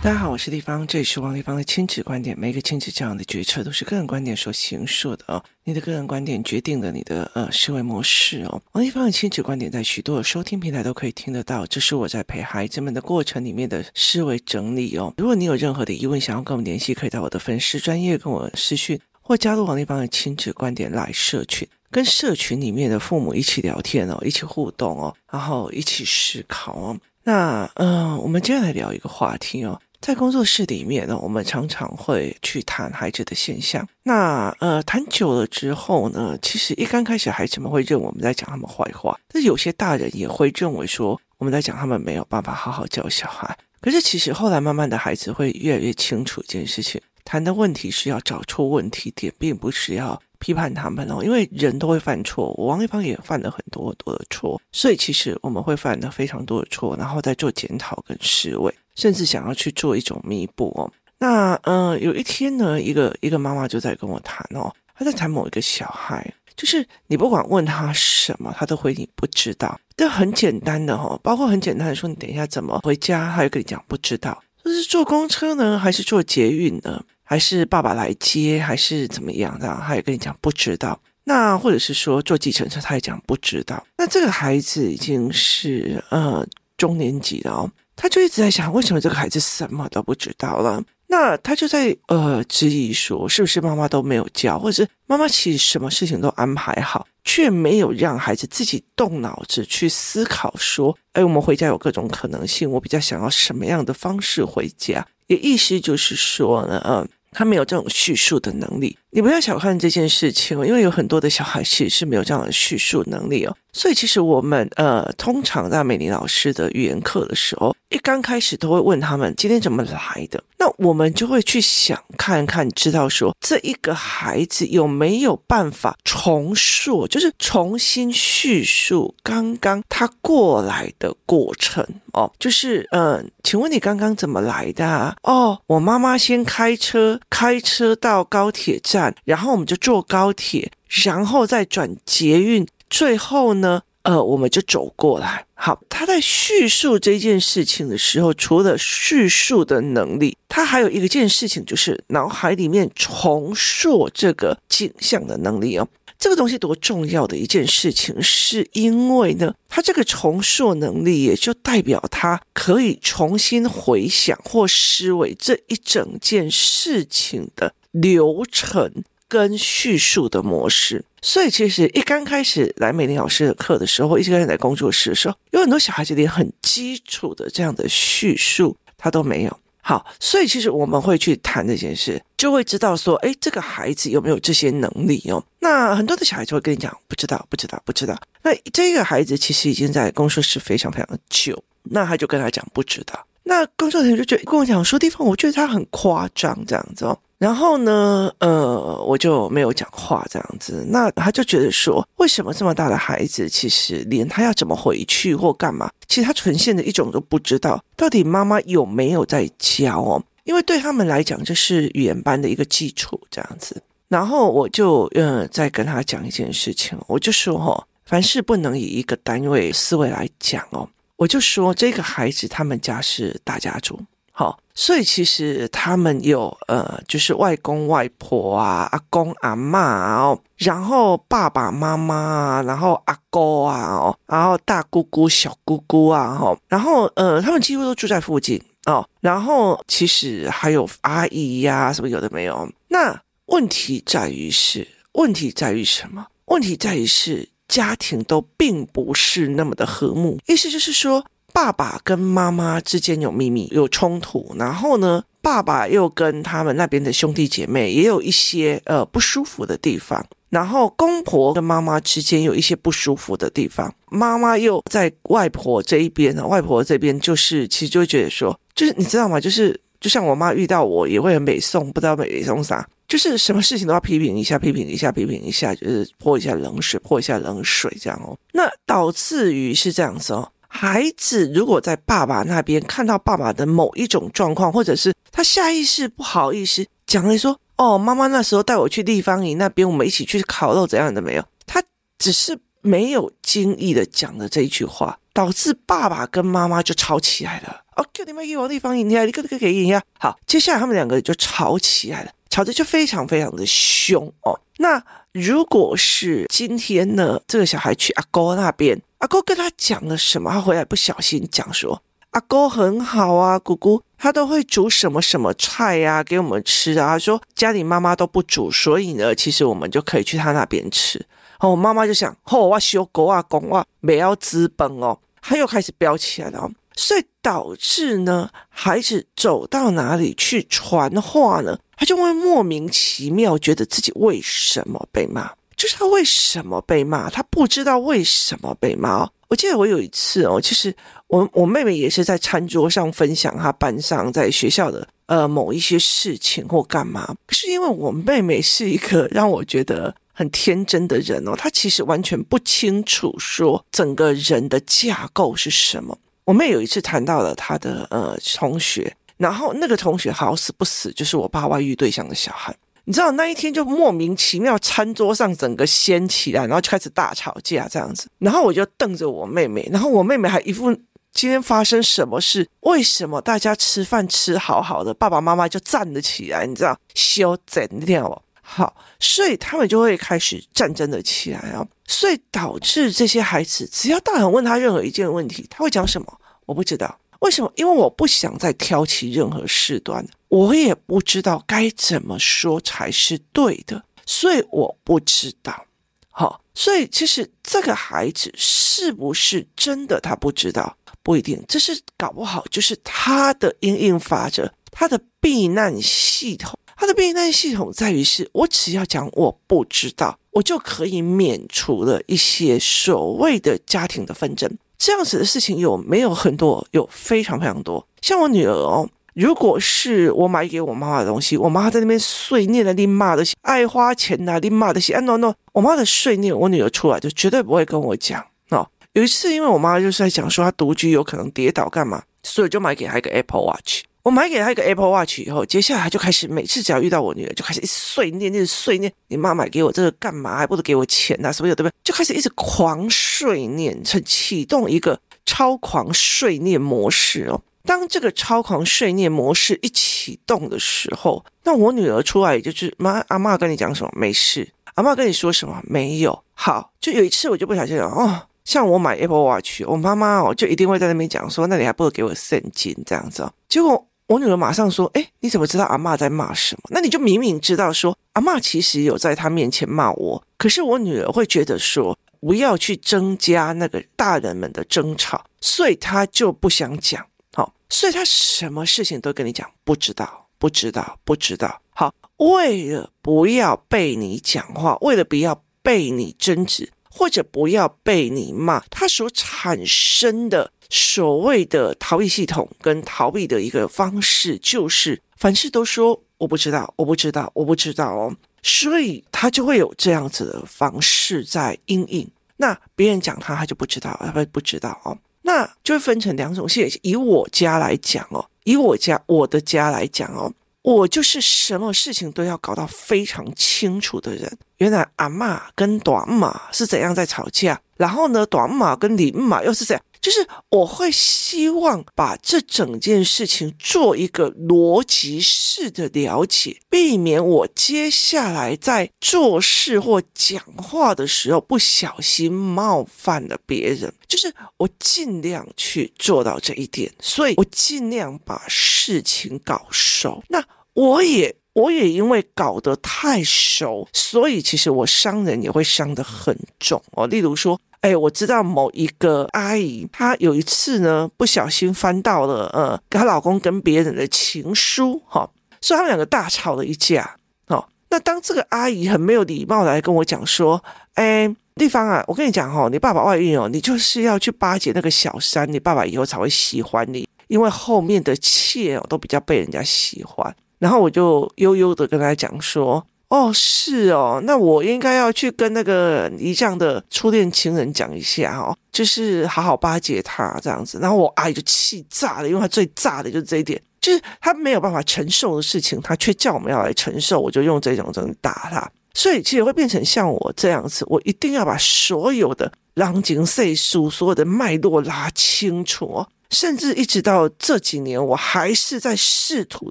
大家好，我是丽芳，这里是王立芳的亲子观点。每个亲子这样的决策都是个人观点所形塑的哦。你的个人观点决定了你的呃思维模式哦。王立芳的亲子观点在许多的收听平台都可以听得到，这是我在陪孩子们的过程里面的思维整理哦。如果你有任何的疑问想要跟我们联系，可以到我的粉丝专业跟我私讯，或加入王立芳的亲子观点来社群，跟社群里面的父母一起聊天哦，一起互动哦，然后一起思考哦。那嗯、呃，我们接下来聊一个话题哦。在工作室里面呢，我们常常会去谈孩子的现象。那呃，谈久了之后呢，其实一刚开始孩子们会认为我们在讲他们坏话，但是有些大人也会认为说我们在讲他们没有办法好好教小孩。可是其实后来慢慢的孩子会越来越清楚一件事情，谈的问题是要找出问题点，并不是要批判他们哦，因为人都会犯错，我王一芳也犯了很多很多的错，所以其实我们会犯了非常多的错，然后再做检讨跟思维。甚至想要去做一种弥补哦。那呃，有一天呢，一个一个妈妈就在跟我谈哦，她在谈某一个小孩，就是你不管问他什么，他都回你不知道。这很简单的哈，包括很简单的说，你等一下怎么回家，他就跟你讲不知道。这是坐公车呢，还是坐捷运呢？还是爸爸来接，还是怎么样的？他也跟你讲不知道。那或者是说坐计程车，他也讲不知道。那这个孩子已经是呃中年级了哦。他就一直在想，为什么这个孩子什么都不知道了？那他就在呃质疑说，是不是妈妈都没有教，或者是妈妈其实什么事情都安排好，却没有让孩子自己动脑子去思考说，哎，我们回家有各种可能性，我比较想要什么样的方式回家？也意思就是说呢，嗯、他没有这种叙述的能力，你不要小看这件事情哦，因为有很多的小孩其实是没有这样的叙述能力哦。所以其实我们呃，通常在美玲老师的语言课的时候，一刚开始都会问他们今天怎么来的，那我们就会去想看看，知道说这一个孩子有没有办法重述，就是重新叙述刚刚他过来的过程哦，就是嗯、呃，请问你刚刚怎么来的？哦，我妈妈先开车，开车到高铁站，然后我们就坐高铁，然后再转捷运。最后呢，呃，我们就走过来。好，他在叙述这件事情的时候，除了叙述的能力，他还有一个件事情，就是脑海里面重塑这个景象的能力哦。这个东西多重要的一件事情，是因为呢，他这个重塑能力也就代表他可以重新回想或思维这一整件事情的流程。跟叙述的模式，所以其实一刚开始来美玲老师的课的时候，一直开始来工作室的时候，有很多小孩子连很基础的这样的叙述他都没有。好，所以其实我们会去谈这件事，就会知道说，哎，这个孩子有没有这些能力哦？那很多的小孩就会跟你讲，不知道，不知道，不知道。那这个孩子其实已经在工作室非常非常的久，那他就跟他讲不知道。那工作人员就觉得跟我讲说，地方我觉得他很夸张这样子哦。然后呢，呃，我就没有讲话这样子。那他就觉得说，为什么这么大的孩子，其实连他要怎么回去或干嘛，其实他呈现的一种都不知道，到底妈妈有没有在教哦？因为对他们来讲，这是语言班的一个基础这样子。然后我就嗯再跟他讲一件事情，我就说哦，凡事不能以一个单位思维来讲哦。我就说这个孩子他们家是大家族。好，所以其实他们有呃，就是外公外婆啊，阿公阿嬷哦，然后爸爸妈妈啊，然后阿哥啊哦，然后大姑姑、小姑姑啊，哈，然后呃，他们几乎都住在附近哦。然后其实还有阿姨呀、什么有的没有。那问题在于是，问题在于什么？问题在于是家庭都并不是那么的和睦，意思就是说。爸爸跟妈妈之间有秘密、有冲突，然后呢，爸爸又跟他们那边的兄弟姐妹也有一些呃不舒服的地方，然后公婆跟妈妈之间有一些不舒服的地方，妈妈又在外婆这一边呢，外婆这边就是其实就会觉得说，就是你知道吗？就是就像我妈遇到我也会很美颂，不知道美颂啥，就是什么事情都要批评一下，批评一下，批评一下，就是泼一下冷水，泼一下冷水这样哦。那导致于是这样子哦。孩子如果在爸爸那边看到爸爸的某一种状况，或者是他下意识不好意思讲了说：“哦，妈妈那时候带我去立方营那边，我们一起去烤肉，怎样的没有？”他只是没有经意的讲了这一句话，导致爸爸跟妈妈就吵起来了。哦，叫你们给我立方营呀，你可不可以呀？好，接下来他们两个就吵起来了，吵得就非常非常的凶哦。那如果是今天呢，这个小孩去阿公那边，阿哥跟他讲了什么？他回来不小心讲说，阿哥很好啊，姑姑他都会煮什么什么菜呀、啊、给我们吃啊。他说家里妈妈都不煮，所以呢，其实我们就可以去他那边吃。哦，妈妈就想，哦，我修狗啊，公啊，没要资本哦，他又开始飙起来了、所以导致呢，孩子走到哪里去传话呢，他就会莫名其妙觉得自己为什么被骂，就是他为什么被骂，他不知道为什么被骂、我记得我有一次哦，其实我我妹妹也是在餐桌上分享她班上在学校的呃某一些事情或干嘛，是因为我妹妹是一个让我觉得。很天真的人哦，她其实完全不清楚说整个人的架构是什么。我妹有一次谈到了她的呃同学，然后那个同学好死不死就是我爸外遇对象的小孩，你知道那一天就莫名其妙餐桌上整个掀起来，然后就开始大吵架这样子，然后我就瞪着我妹妹，然后我妹妹还一副今天发生什么事？为什么大家吃饭吃好好的，爸爸妈妈就站了起来？你知道，羞怎掉？好，所以他们就会开始战争的起来啊，所以导致这些孩子，只要大人问他任何一件问题，他会讲什么？我不知道为什么，因为我不想再挑起任何事端，我也不知道该怎么说才是对的，所以我不知道。好，所以其实这个孩子是不是真的他不知道，不一定，这是搞不好就是他的因应法则，他的避难系统。他的避难系统在于是，我只要讲我不知道，我就可以免除了一些所谓的家庭的纷争。这样子的事情有没有很多？有非常非常多。像我女儿哦，如果是我买给我妈妈的东西，我妈在那边碎念的，你骂的爱花钱呐，你骂的些，啊 no no，我妈的碎念，我女儿出来就绝对不会跟我讲哦。有一次，因为我妈就是在讲说她独居有可能跌倒干嘛，所以就买给她一个 Apple Watch。我买给他一个 Apple Watch 以后，接下来他就开始每次只要遇到我女儿，就开始一碎念，一直碎念。你妈买给我这个干嘛？还不如给我钱啊？什么有对不对？就开始一直狂碎念，成启动一个超狂碎念模式哦。当这个超狂碎念模式一启动的时候，那我女儿出来就是妈，阿妈跟你讲什么？没事。阿妈跟你说什么？没有。好，就有一次我就不小心哦。像我买 Apple Watch，我妈妈哦就一定会在那边讲说，那你还不如给我现金这样子哦。结果。我女儿马上说：“哎，你怎么知道阿嬷在骂什么？那你就明明知道说阿嬷其实有在她面前骂我，可是我女儿会觉得说不要去增加那个大人们的争吵，所以她就不想讲。好，所以她什么事情都跟你讲，不知道，不知道，不知道。好，为了不要被你讲话，为了不要被你争执，或者不要被你骂，她所产生的。”所谓的逃避系统跟逃避的一个方式，就是凡事都说我不知道，我不知道，我不知道哦，所以他就会有这样子的方式在阴影。那别人讲他，他就不知道，他不不知道哦。那就会分成两种现。以我家来讲哦，以我家我的家来讲哦，我就是什么事情都要搞到非常清楚的人。原来阿嬷跟短马是怎样在吵架，然后呢，短马跟林马又是怎样？就是我会希望把这整件事情做一个逻辑式的了解，避免我接下来在做事或讲话的时候不小心冒犯了别人。就是我尽量去做到这一点，所以我尽量把事情搞熟。那我也我也因为搞得太熟，所以其实我伤人也会伤得很重哦。例如说。哎，我知道某一个阿姨，她有一次呢，不小心翻到了呃，她老公跟别人的情书，哈、哦，所以他们两个大吵了一架，哦，那当这个阿姨很没有礼貌的来跟我讲说，哎，丽芳啊，我跟你讲哦，你爸爸外遇哦，你就是要去巴结那个小三，你爸爸以后才会喜欢你，因为后面的妾哦都比较被人家喜欢，然后我就悠悠的跟他讲说。哦，是哦，那我应该要去跟那个一这样的初恋情人讲一下哦，就是好好巴结他这样子。然后我阿姨就气炸了，因为他最炸的就是这一点，就是他没有办法承受的事情，他却叫我们要来承受，我就用这种针打他。所以其实会变成像我这样子，我一定要把所有的狼情岁数、所有的脉络拉清楚哦。甚至一直到这几年，我还是在试图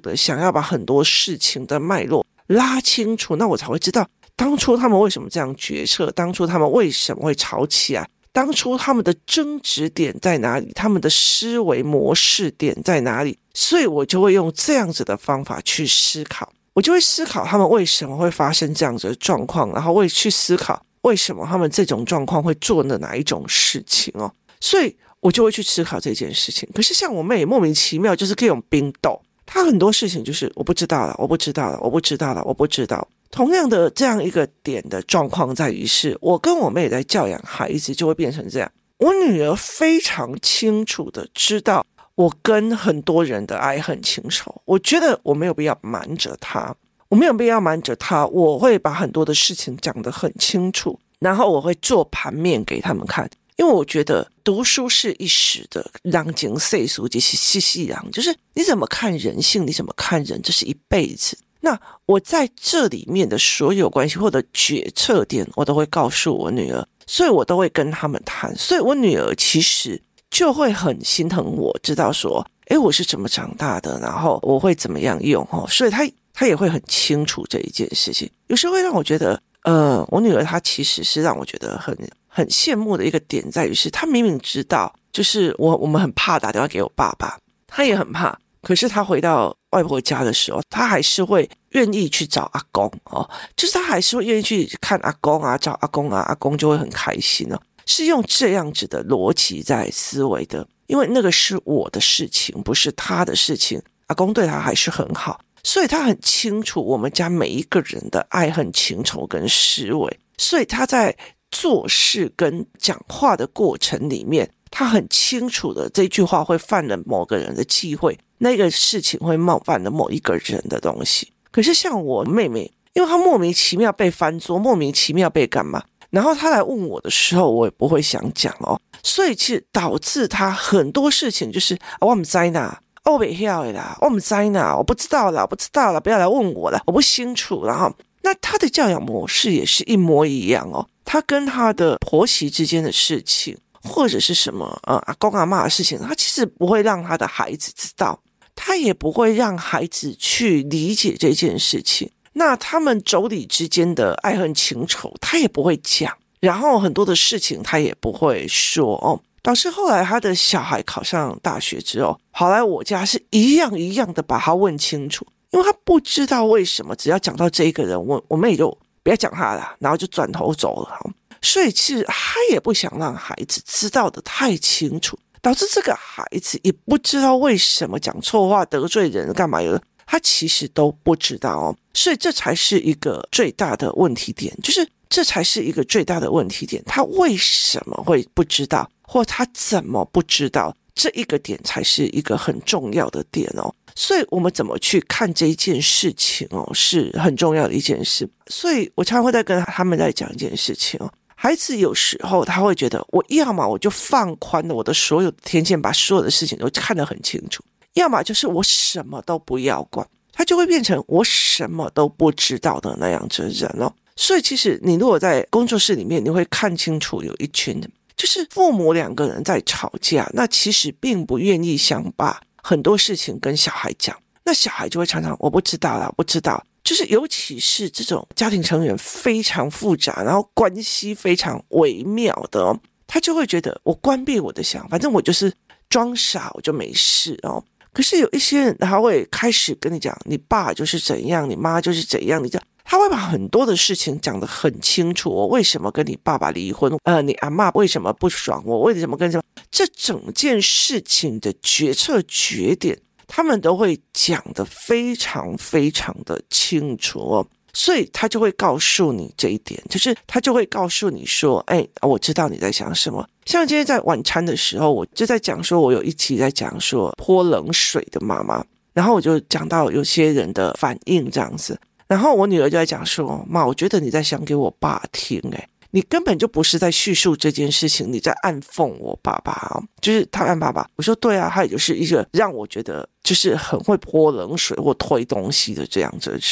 的想要把很多事情的脉络拉清楚，那我才会知道当初他们为什么这样决策，当初他们为什么会吵起来，当初他们的争执点在哪里，他们的思维模式点在哪里，所以我就会用这样子的方法去思考，我就会思考他们为什么会发生这样子的状况，然后我也去思考为什么他们这种状况会做的哪一种事情哦，所以。我就会去思考这件事情。可是像我妹莫名其妙就是可以用冰豆，她很多事情就是我不知道了，我不知道了，我不知道了，我不知道。同样的这样一个点的状况在于是，我跟我妹在教养孩子就会变成这样。我女儿非常清楚的知道我跟很多人的爱恨情仇，我觉得我没有必要瞒着她，我没有必要瞒着她，我会把很多的事情讲得很清楚，然后我会做盘面给他们看。因为我觉得读书是一时的，让经世俗即是细细养，就是你怎么看人性，你怎么看人，这是一辈子。那我在这里面的所有关系或者决策点，我都会告诉我女儿，所以我都会跟他们谈。所以我女儿其实就会很心疼我，知道说，诶，我是怎么长大的，然后我会怎么样用哦，所以她她也会很清楚这一件事情。有时候会让我觉得，呃，我女儿她其实是让我觉得很。很羡慕的一个点在于是，他明明知道，就是我我们很怕打电话给我爸爸，他也很怕。可是他回到外婆家的时候，他还是会愿意去找阿公哦，就是他还是会愿意去看阿公啊，找阿公啊，阿公就会很开心哦。是用这样子的逻辑在思维的，因为那个是我的事情，不是他的事情。阿公对他还是很好，所以他很清楚我们家每一个人的爱恨情仇跟思维，所以他在。做事跟讲话的过程里面，他很清楚的这句话会犯了某个人的忌讳，那个事情会冒犯了某一个人的东西。可是像我妹妹，因为她莫名其妙被翻桌，莫名其妙被干嘛，然后她来问我的时候，我也不会想讲哦。所以其实导致她很多事情就是啊，我不知道，我不晓得啦，我不知道，我不知道啦，不知道啦，不要来问我了，我不清楚。然后那她的教养模式也是一模一样哦。他跟他的婆媳之间的事情，或者是什么呃阿公阿嬷的事情，他其实不会让他的孩子知道，他也不会让孩子去理解这件事情。那他们妯娌之间的爱恨情仇，他也不会讲。然后很多的事情他也不会说哦。导致后来他的小孩考上大学之后，跑来我家是一样一样的把他问清楚，因为他不知道为什么，只要讲到这一个人，我我们也就。不要讲他了，然后就转头走了。所以其实他也不想让孩子知道的太清楚，导致这个孩子也不知道为什么讲错话得罪人干嘛，他其实都不知道哦。所以这才是一个最大的问题点，就是这才是一个最大的问题点。他为什么会不知道，或他怎么不知道？这一个点才是一个很重要的点哦。所以我们怎么去看这一件事情哦，是很重要的一件事。所以我常常会在跟他们在讲一件事情哦。孩子有时候他会觉得，我要么我就放宽了我的所有的天线，把所有的事情都看得很清楚；要么就是我什么都不要管，他就会变成我什么都不知道的那样子的人哦。所以其实你如果在工作室里面，你会看清楚有一群人，就是父母两个人在吵架，那其实并不愿意想把。很多事情跟小孩讲，那小孩就会常常我不知道啦，不知道。就是尤其是这种家庭成员非常复杂，然后关系非常微妙的哦，他就会觉得我关闭我的想，反正我就是装傻，我就没事哦。可是有一些人他会开始跟你讲，你爸就是怎样，你妈就是怎样，你这样。他会把很多的事情讲得很清楚，我为什么跟你爸爸离婚？呃，你阿嬷为什么不爽？我为什么跟什么？这整件事情的决策决点，他们都会讲得非常非常的清楚哦。所以他就会告诉你这一点，就是他就会告诉你说：“哎，我知道你在想什么。”像今天在晚餐的时候，我就在讲说，我有一期在讲说泼冷水的妈妈，然后我就讲到有些人的反应这样子。然后我女儿就在讲说：“妈，我觉得你在讲给我爸听，诶，你根本就不是在叙述这件事情，你在暗讽我爸爸啊，就是他暗爸爸。”我说：“对啊，他也就是一个让我觉得就是很会泼冷水或推东西的这样子的人。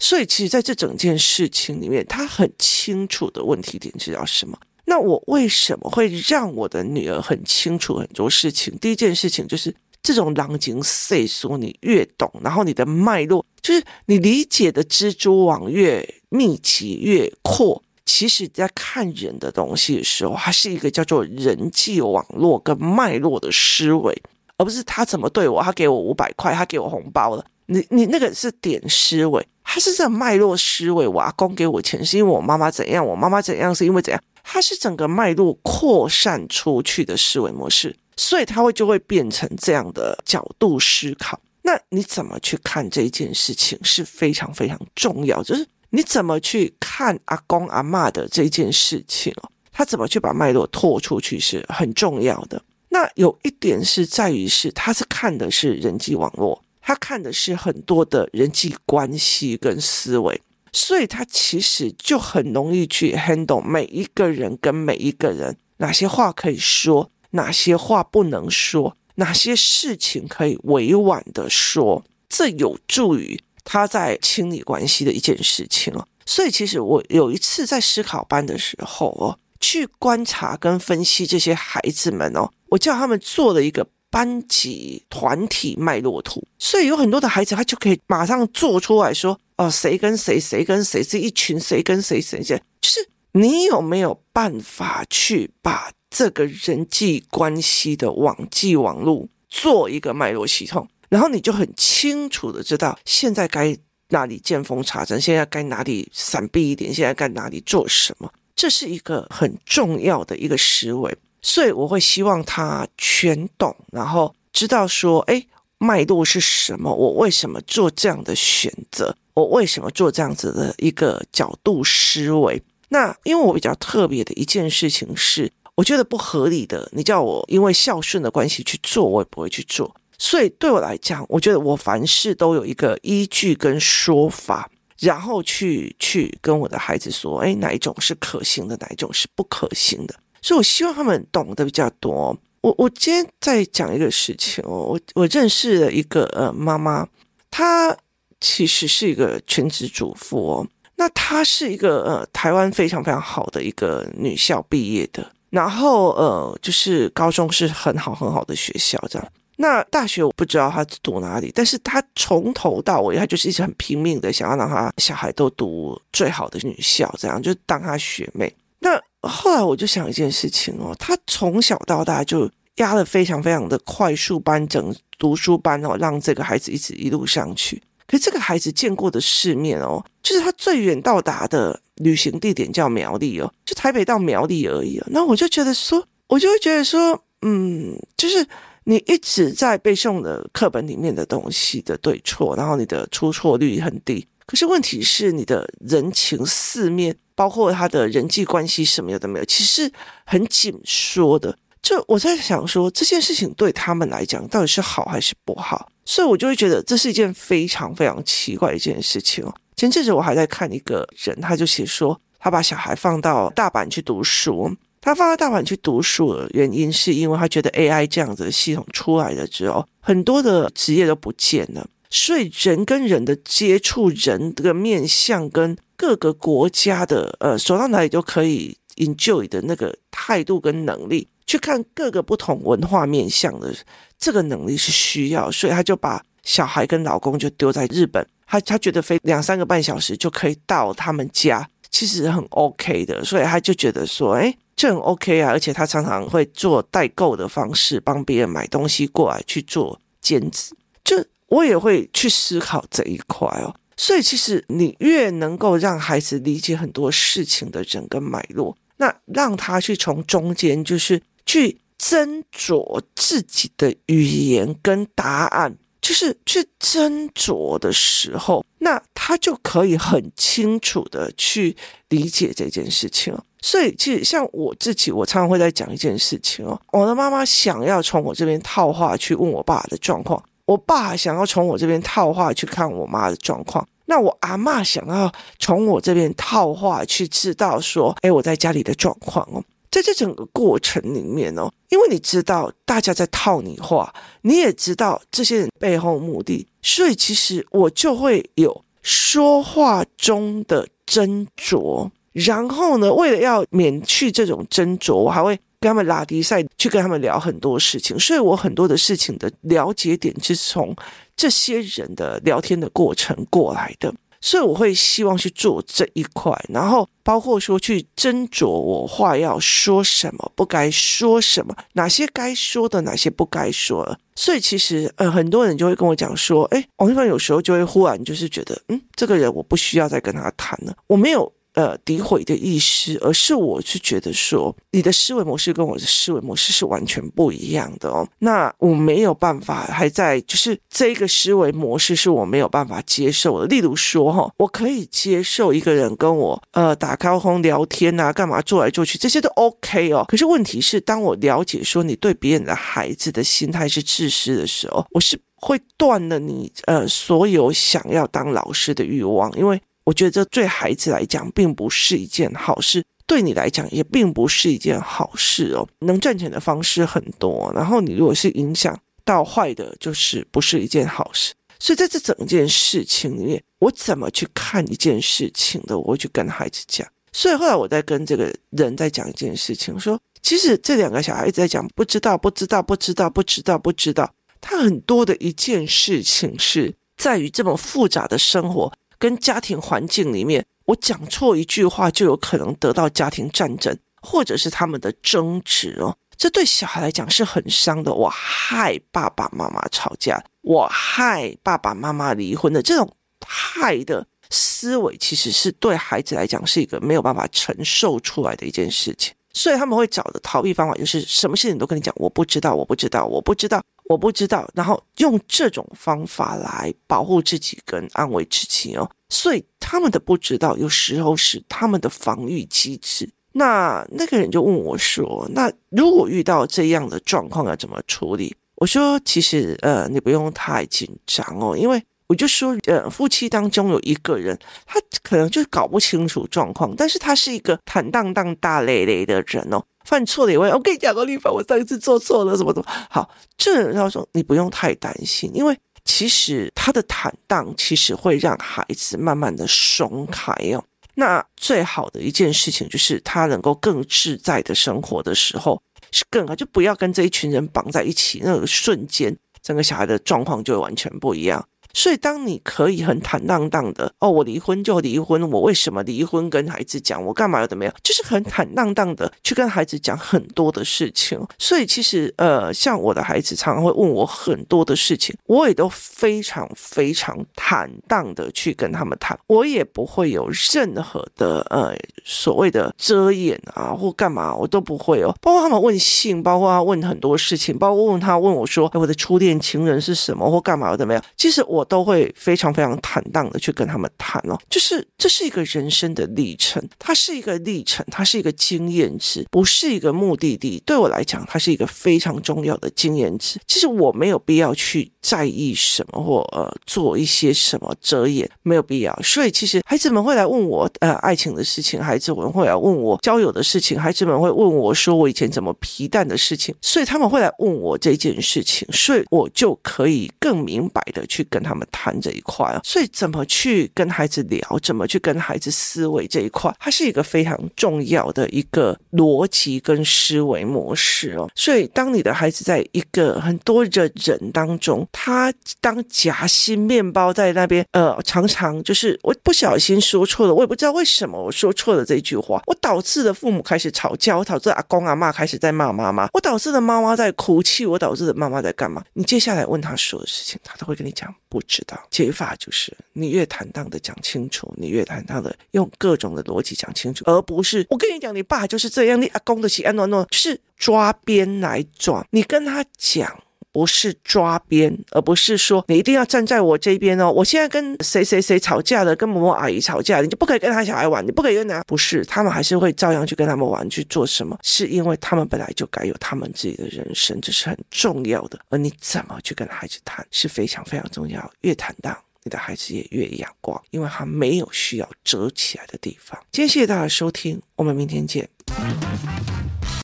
所以，其实在这整件事情里面，他很清楚的问题点知道什么？那我为什么会让我的女儿很清楚很多事情？第一件事情就是这种狼藉岁数，你越懂，然后你的脉络就是你理解的蜘蛛网越密集越阔。其实，在看人的东西的时候，它是一个叫做人际网络跟脉络的思维，而不是他怎么对我，他给我五百块，他给我红包了。你你那个是点思维，他是这脉络思维。我阿公给我钱是因为我妈妈怎样，我妈妈怎样是因为怎样。它是整个脉络扩散出去的思维模式，所以他会就会变成这样的角度思考。那你怎么去看这件事情是非常非常重要，就是你怎么去看阿公阿嬷的这件事情哦，他怎么去把脉络拓出去是很重要的。那有一点是在于是他是看的是人际网络，他看的是很多的人际关系跟思维。所以他其实就很容易去 handle 每一个人跟每一个人，哪些话可以说，哪些话不能说，哪些事情可以委婉的说，这有助于他在清理关系的一件事情哦。所以其实我有一次在思考班的时候哦，去观察跟分析这些孩子们哦，我叫他们做了一个。班级团体脉络图，所以有很多的孩子，他就可以马上做出来说：“哦，谁跟谁，谁跟谁是一群，谁跟谁谁谁。”就是你有没有办法去把这个人际关系的网际网络做一个脉络系统，然后你就很清楚的知道现在该哪里见缝插针，现在该哪里闪避一点，现在该哪里做什么，这是一个很重要的一个思维。所以我会希望他全懂，然后知道说，哎，脉络是什么？我为什么做这样的选择？我为什么做这样子的一个角度思维？那因为我比较特别的一件事情是，我觉得不合理的，你叫我因为孝顺的关系去做，我也不会去做。所以对我来讲，我觉得我凡事都有一个依据跟说法，然后去去跟我的孩子说，哎，哪一种是可行的，哪一种是不可行的。所以，我希望他们懂得比较多。我我今天在讲一个事情哦，我我认识了一个呃妈妈，她其实是一个全职主妇哦。那她是一个呃台湾非常非常好的一个女校毕业的，然后呃就是高中是很好很好的学校这样。那大学我不知道他读哪里，但是他从头到尾，他就是一直很拼命的想要让他小孩都读最好的女校，这样就当他学妹。那后来我就想一件事情哦，他从小到大就压了非常非常的快速班整读书班哦，让这个孩子一直一路上去。可是这个孩子见过的世面哦，就是他最远到达的旅行地点叫苗栗哦，就台北到苗栗而已哦。那我就觉得说，我就会觉得说，嗯，就是你一直在背诵的课本里面的东西的对错，然后你的出错率很低。可是问题是，你的人情世面，包括他的人际关系什么有的没有，其实很紧缩的。就我在想说，这件事情对他们来讲到底是好还是不好？所以我就会觉得这是一件非常非常奇怪一件事情哦。前阵子我还在看一个人，他就写说，他把小孩放到大阪去读书。他放到大阪去读书的原因，是因为他觉得 AI 这样子的系统出来了之后，很多的职业都不见了。所以人跟人的接触，人的面相跟各个国家的呃，走到哪里都可以 enjoy 的那个态度跟能力，去看各个不同文化面向的这个能力是需要，所以他就把小孩跟老公就丢在日本，他他觉得飞两三个半小时就可以到他们家，其实很 OK 的，所以他就觉得说，诶，这很 OK 啊，而且他常常会做代购的方式帮别人买东西过来去做兼职，就。我也会去思考这一块哦，所以其实你越能够让孩子理解很多事情的整个脉络，那让他去从中间就是去斟酌自己的语言跟答案，就是去斟酌的时候，那他就可以很清楚的去理解这件事情了。所以其实像我自己，我常常会在讲一件事情哦，我的妈妈想要从我这边套话去问我爸的状况。我爸想要从我这边套话去看我妈的状况，那我阿嬷想要从我这边套话去知道说，诶，我在家里的状况哦，在这整个过程里面哦，因为你知道大家在套你话，你也知道这些人背后目的，所以其实我就会有说话中的斟酌，然后呢，为了要免去这种斟酌，我还会跟他们拉迪赛，去跟他们聊很多事情。所以我很多的事情的了解点，是从这些人的聊天的过程过来的。所以我会希望去做这一块，然后包括说去斟酌我话要说什么，不该说什么，哪些该说的，哪些不该说的。所以其实呃，很多人就会跟我讲说，哎，王一凡有时候就会忽然就是觉得，嗯，这个人我不需要再跟他谈了，我没有。呃，诋毁的意思，而是我是觉得说，你的思维模式跟我的思维模式是完全不一样的哦。那我没有办法，还在就是这个思维模式是我没有办法接受的。例如说哈，我可以接受一个人跟我呃打高空聊天啊，干嘛做来做去，这些都 OK 哦。可是问题是，当我了解说你对别人的孩子的心态是自私的时候，我是会断了你呃所有想要当老师的欲望，因为。我觉得这对孩子来讲并不是一件好事，对你来讲也并不是一件好事哦。能赚钱的方式很多，然后你如果是影响到坏的，就是不是一件好事。所以在这整件事情里面，我怎么去看一件事情的，我会去跟孩子讲。所以后来我在跟这个人在讲一件事情，说其实这两个小孩一直在讲不知道，不知道，不知道，不知道，不知道。他很多的一件事情是在于这么复杂的生活。跟家庭环境里面，我讲错一句话就有可能得到家庭战争，或者是他们的争执哦。这对小孩来讲是很伤的。我害爸爸妈妈吵架，我害爸爸妈妈离婚的这种害的思维，其实是对孩子来讲是一个没有办法承受出来的一件事情。所以他们会找的逃避方法就是什么事情都跟你讲，我不知道，我不知道，我不知道。我不知道，然后用这种方法来保护自己跟安慰自己哦，所以他们的不知道有时候是他们的防御机制。那那个人就问我说：“那如果遇到这样的状况要怎么处理？”我说：“其实呃，你不用太紧张哦，因为我就说呃，夫妻当中有一个人他可能就搞不清楚状况，但是他是一个坦荡荡大咧咧的人哦。”犯错了也会，我跟你讲过，立法，我上一次做错了，什么什么。好，这人他说你不用太担心，因为其实他的坦荡其实会让孩子慢慢的松开哦。那最好的一件事情就是他能够更自在的生活的时候是更好，就不要跟这一群人绑在一起，那个瞬间整个小孩的状况就会完全不一样。所以，当你可以很坦荡荡的哦，我离婚就离婚，我为什么离婚？跟孩子讲，我干嘛有的没有，就是很坦荡荡的去跟孩子讲很多的事情。所以，其实呃，像我的孩子常常会问我很多的事情，我也都非常非常坦荡的去跟他们谈，我也不会有任何的呃所谓的遮掩啊或干嘛，我都不会哦。包括他们问性，包括他问很多事情，包括问他问我说，哎，我的初恋情人是什么或干嘛有的没有，其实我。都会非常非常坦荡的去跟他们谈哦，就是这是一个人生的历程，它是一个历程，它是一个经验值，不是一个目的地。对我来讲，它是一个非常重要的经验值。其实我没有必要去在意什么或呃做一些什么遮掩，没有必要。所以其实孩子们会来问我呃爱情的事情，孩子们会来问我交友的事情，孩子们会问我说我以前怎么皮蛋的事情，所以他们会来问我这件事情，所以我就可以更明白的去跟他我们。谈这一块啊，所以怎么去跟孩子聊，怎么去跟孩子思维这一块，它是一个非常重要的一个逻辑跟思维模式哦。所以当你的孩子在一个很多的人当中，他当夹心面包在那边，呃，常常就是我不小心说错了，我也不知道为什么我说错了这句话，我导致了父母开始吵架，我导致阿公阿嬷开始在骂妈妈，我导致了妈妈在哭泣，我导致了妈妈在干嘛？你接下来问他说的事情，他都会跟你讲。不知道解法就是你越坦荡的讲清楚，你越坦荡的用各种的逻辑讲清楚，而不是我跟你讲，你爸就是这样，你阿公的喜安诺诺是抓边来抓，你跟他讲。不是抓边，而不是说你一定要站在我这边哦。我现在跟谁谁谁吵架了，跟某某阿姨吵架，你就不可以跟他小孩玩，你不可以跟他。不是，他们还是会照样去跟他们玩，去做什么？是因为他们本来就该有他们自己的人生，这是很重要的。而你怎么去跟孩子谈，是非常非常重要。越坦荡，你的孩子也越阳光，因为他没有需要折起来的地方。今天谢谢大家收听，我们明天见。